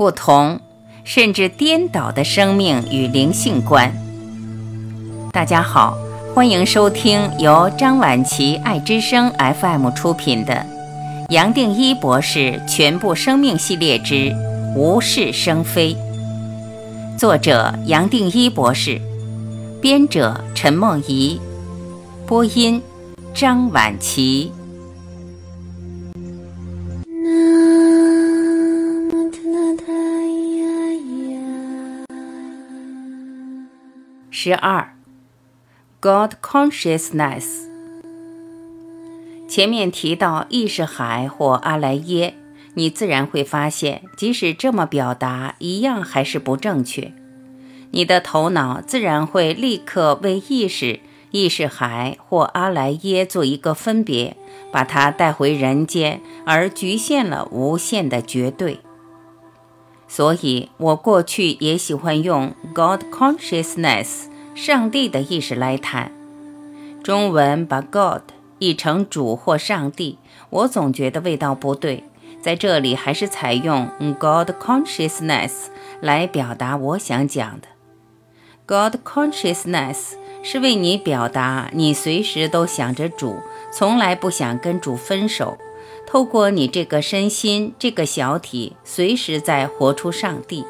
不同，甚至颠倒的生命与灵性观。大家好，欢迎收听由张晚琪爱之声 FM 出品的《杨定一博士全部生命系列之无事生非》，作者杨定一博士，编者陈梦怡，播音张晚琪。十二，God consciousness。前面提到意识海或阿莱耶，你自然会发现，即使这么表达，一样还是不正确。你的头脑自然会立刻为意识、意识海或阿莱耶做一个分别，把它带回人间，而局限了无限的绝对。所以我过去也喜欢用 God consciousness。上帝的意识来谈，中文把 God 译成主或上帝，我总觉得味道不对。在这里还是采用 God consciousness 来表达我想讲的。God consciousness 是为你表达你随时都想着主，从来不想跟主分手。透过你这个身心，这个小体，随时在活出上帝。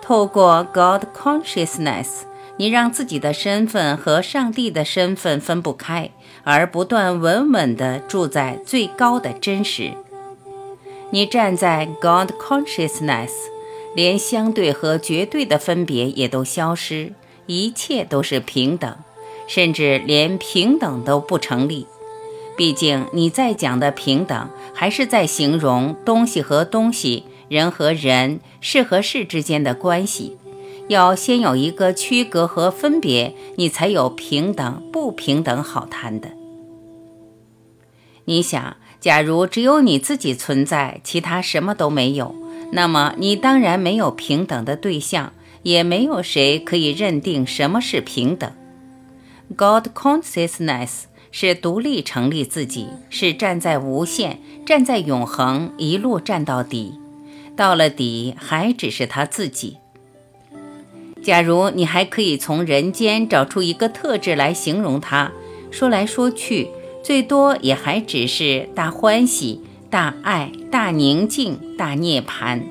透过 God consciousness。你让自己的身份和上帝的身份分不开，而不断稳稳地住在最高的真实。你站在 God consciousness，连相对和绝对的分别也都消失，一切都是平等，甚至连平等都不成立。毕竟你在讲的平等，还是在形容东西和东西、人和人、事和事之间的关系。要先有一个区隔和分别，你才有平等不平等好谈的。你想，假如只有你自己存在，其他什么都没有，那么你当然没有平等的对象，也没有谁可以认定什么是平等。God consciousness 是独立成立自己，是站在无限，站在永恒，一路站到底，到了底还只是他自己。假如你还可以从人间找出一个特质来形容它，说来说去，最多也还只是大欢喜、大爱、大宁静、大涅槃。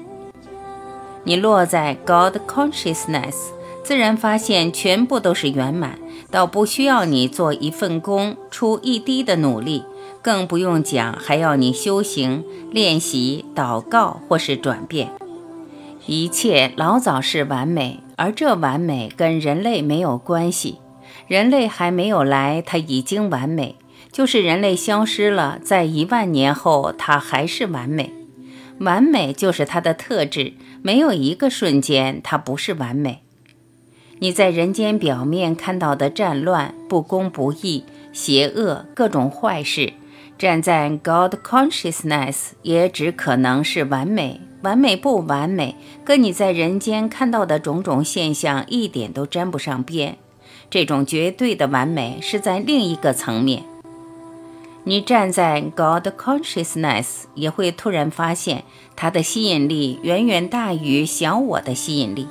你落在 God consciousness，自然发现全部都是圆满，倒不需要你做一份工、出一滴的努力，更不用讲还要你修行、练习、祷告或是转变。一切老早是完美，而这完美跟人类没有关系。人类还没有来，它已经完美；就是人类消失了，在一万年后，它还是完美。完美就是它的特质，没有一个瞬间它不是完美。你在人间表面看到的战乱、不公不义、邪恶、各种坏事，站在 God consciousness，也只可能是完美。完美不完美，跟你在人间看到的种种现象一点都沾不上边。这种绝对的完美是在另一个层面。你站在 God consciousness，也会突然发现它的吸引力远远大于小我的吸引力。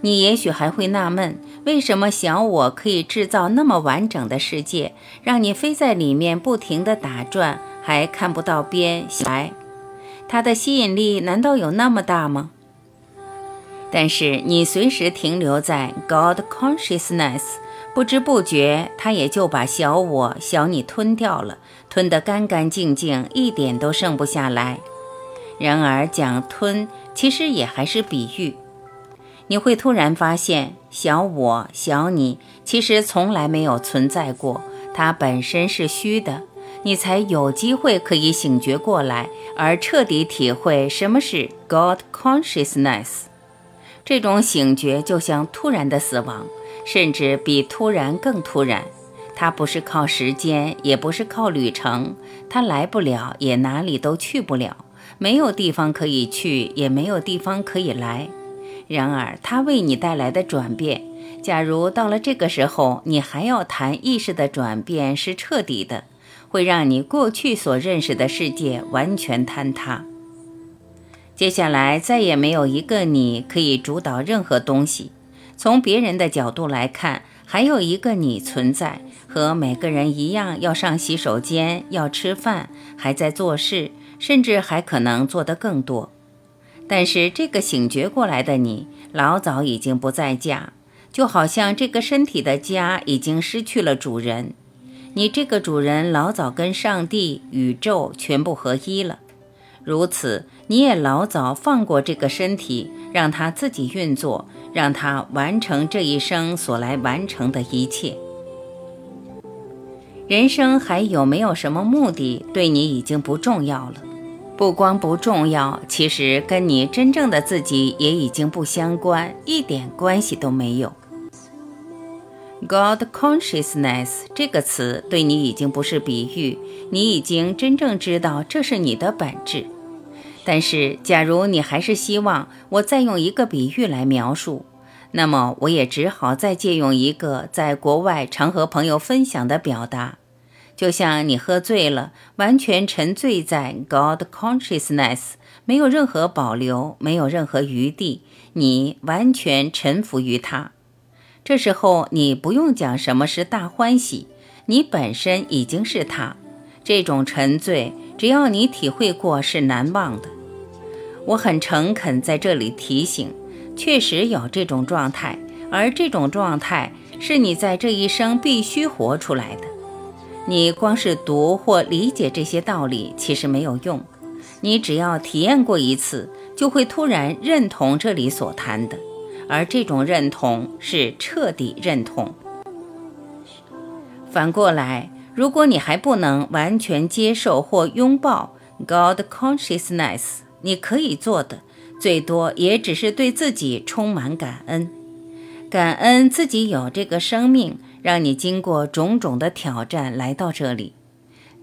你也许还会纳闷，为什么小我可以制造那么完整的世界，让你飞在里面不停地打转，还看不到边来？它的吸引力难道有那么大吗？但是你随时停留在 God consciousness，不知不觉，它也就把小我、小你吞掉了，吞得干干净净，一点都剩不下来。然而讲吞，其实也还是比喻。你会突然发现，小我、小你其实从来没有存在过，它本身是虚的。你才有机会可以醒觉过来，而彻底体会什么是 God consciousness。这种醒觉就像突然的死亡，甚至比突然更突然。它不是靠时间，也不是靠旅程，它来不了，也哪里都去不了，没有地方可以去，也没有地方可以来。然而，它为你带来的转变，假如到了这个时候，你还要谈意识的转变是彻底的。会让你过去所认识的世界完全坍塌。接下来再也没有一个你可以主导任何东西。从别人的角度来看，还有一个你存在，和每个人一样要上洗手间、要吃饭，还在做事，甚至还可能做得更多。但是这个醒觉过来的你，老早已经不在家，就好像这个身体的家已经失去了主人。你这个主人老早跟上帝、宇宙全部合一了。如此，你也老早放过这个身体，让它自己运作，让它完成这一生所来完成的一切。人生还有没有什么目的，对你已经不重要了。不光不重要，其实跟你真正的自己也已经不相关，一点关系都没有。God consciousness 这个词对你已经不是比喻，你已经真正知道这是你的本质。但是，假如你还是希望我再用一个比喻来描述，那么我也只好再借用一个在国外常和朋友分享的表达，就像你喝醉了，完全沉醉在 God consciousness，没有任何保留，没有任何余地，你完全臣服于它。这时候，你不用讲什么是大欢喜，你本身已经是他。这种沉醉，只要你体会过，是难忘的。我很诚恳在这里提醒，确实有这种状态，而这种状态是你在这一生必须活出来的。你光是读或理解这些道理其实没有用，你只要体验过一次，就会突然认同这里所谈的，而这种认同是彻底认同。反过来，如果你还不能完全接受或拥抱 God consciousness，你可以做的最多也只是对自己充满感恩，感恩自己有这个生命，让你经过种种的挑战来到这里；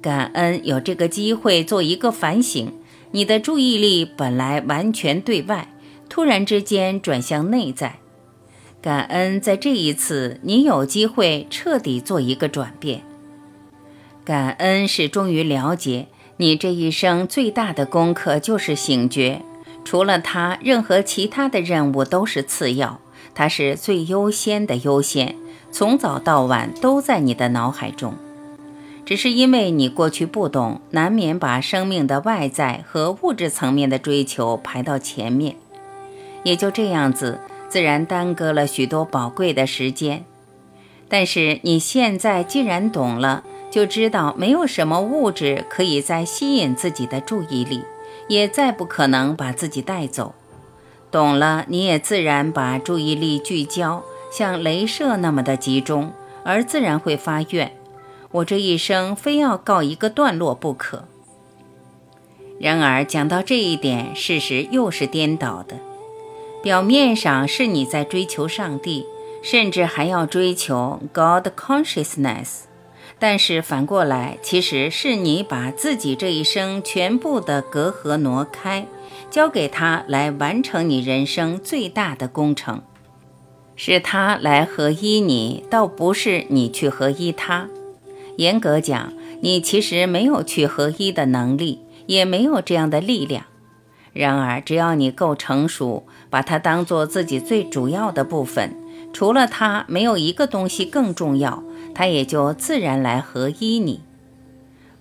感恩有这个机会做一个反省。你的注意力本来完全对外，突然之间转向内在。感恩在这一次你有机会彻底做一个转变。感恩是终于了解。你这一生最大的功课就是醒觉，除了它，任何其他的任务都是次要，它是最优先的优先，从早到晚都在你的脑海中。只是因为你过去不懂，难免把生命的外在和物质层面的追求排到前面，也就这样子，自然耽搁了许多宝贵的时间。但是你现在既然懂了。就知道没有什么物质可以再吸引自己的注意力，也再不可能把自己带走。懂了，你也自然把注意力聚焦，像镭射那么的集中，而自然会发愿：我这一生非要告一个段落不可。然而讲到这一点，事实又是颠倒的。表面上是你在追求上帝，甚至还要追求 God consciousness。但是反过来，其实是你把自己这一生全部的隔阂挪开，交给他来完成你人生最大的工程，是他来合一你，倒不是你去合一他。严格讲，你其实没有去合一的能力，也没有这样的力量。然而，只要你够成熟，把它当做自己最主要的部分，除了它，没有一个东西更重要。它也就自然来合一你。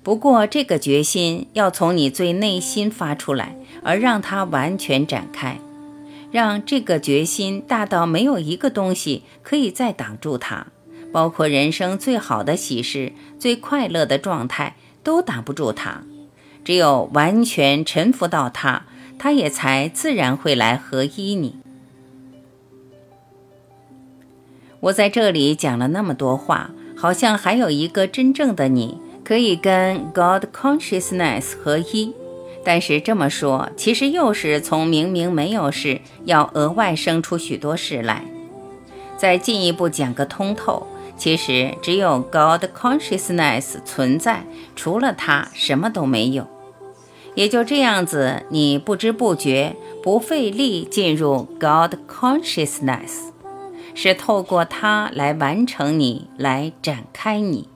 不过，这个决心要从你最内心发出来，而让它完全展开，让这个决心大到没有一个东西可以再挡住它，包括人生最好的喜事、最快乐的状态都挡不住它。只有完全臣服到它，他也才自然会来合一你。我在这里讲了那么多话。好像还有一个真正的你，可以跟 God consciousness 合一，但是这么说，其实又是从明明没有事，要额外生出许多事来。再进一步讲个通透，其实只有 God consciousness 存在，除了它什么都没有。也就这样子，你不知不觉、不费力进入 God consciousness。是透过它来完成你，来展开你。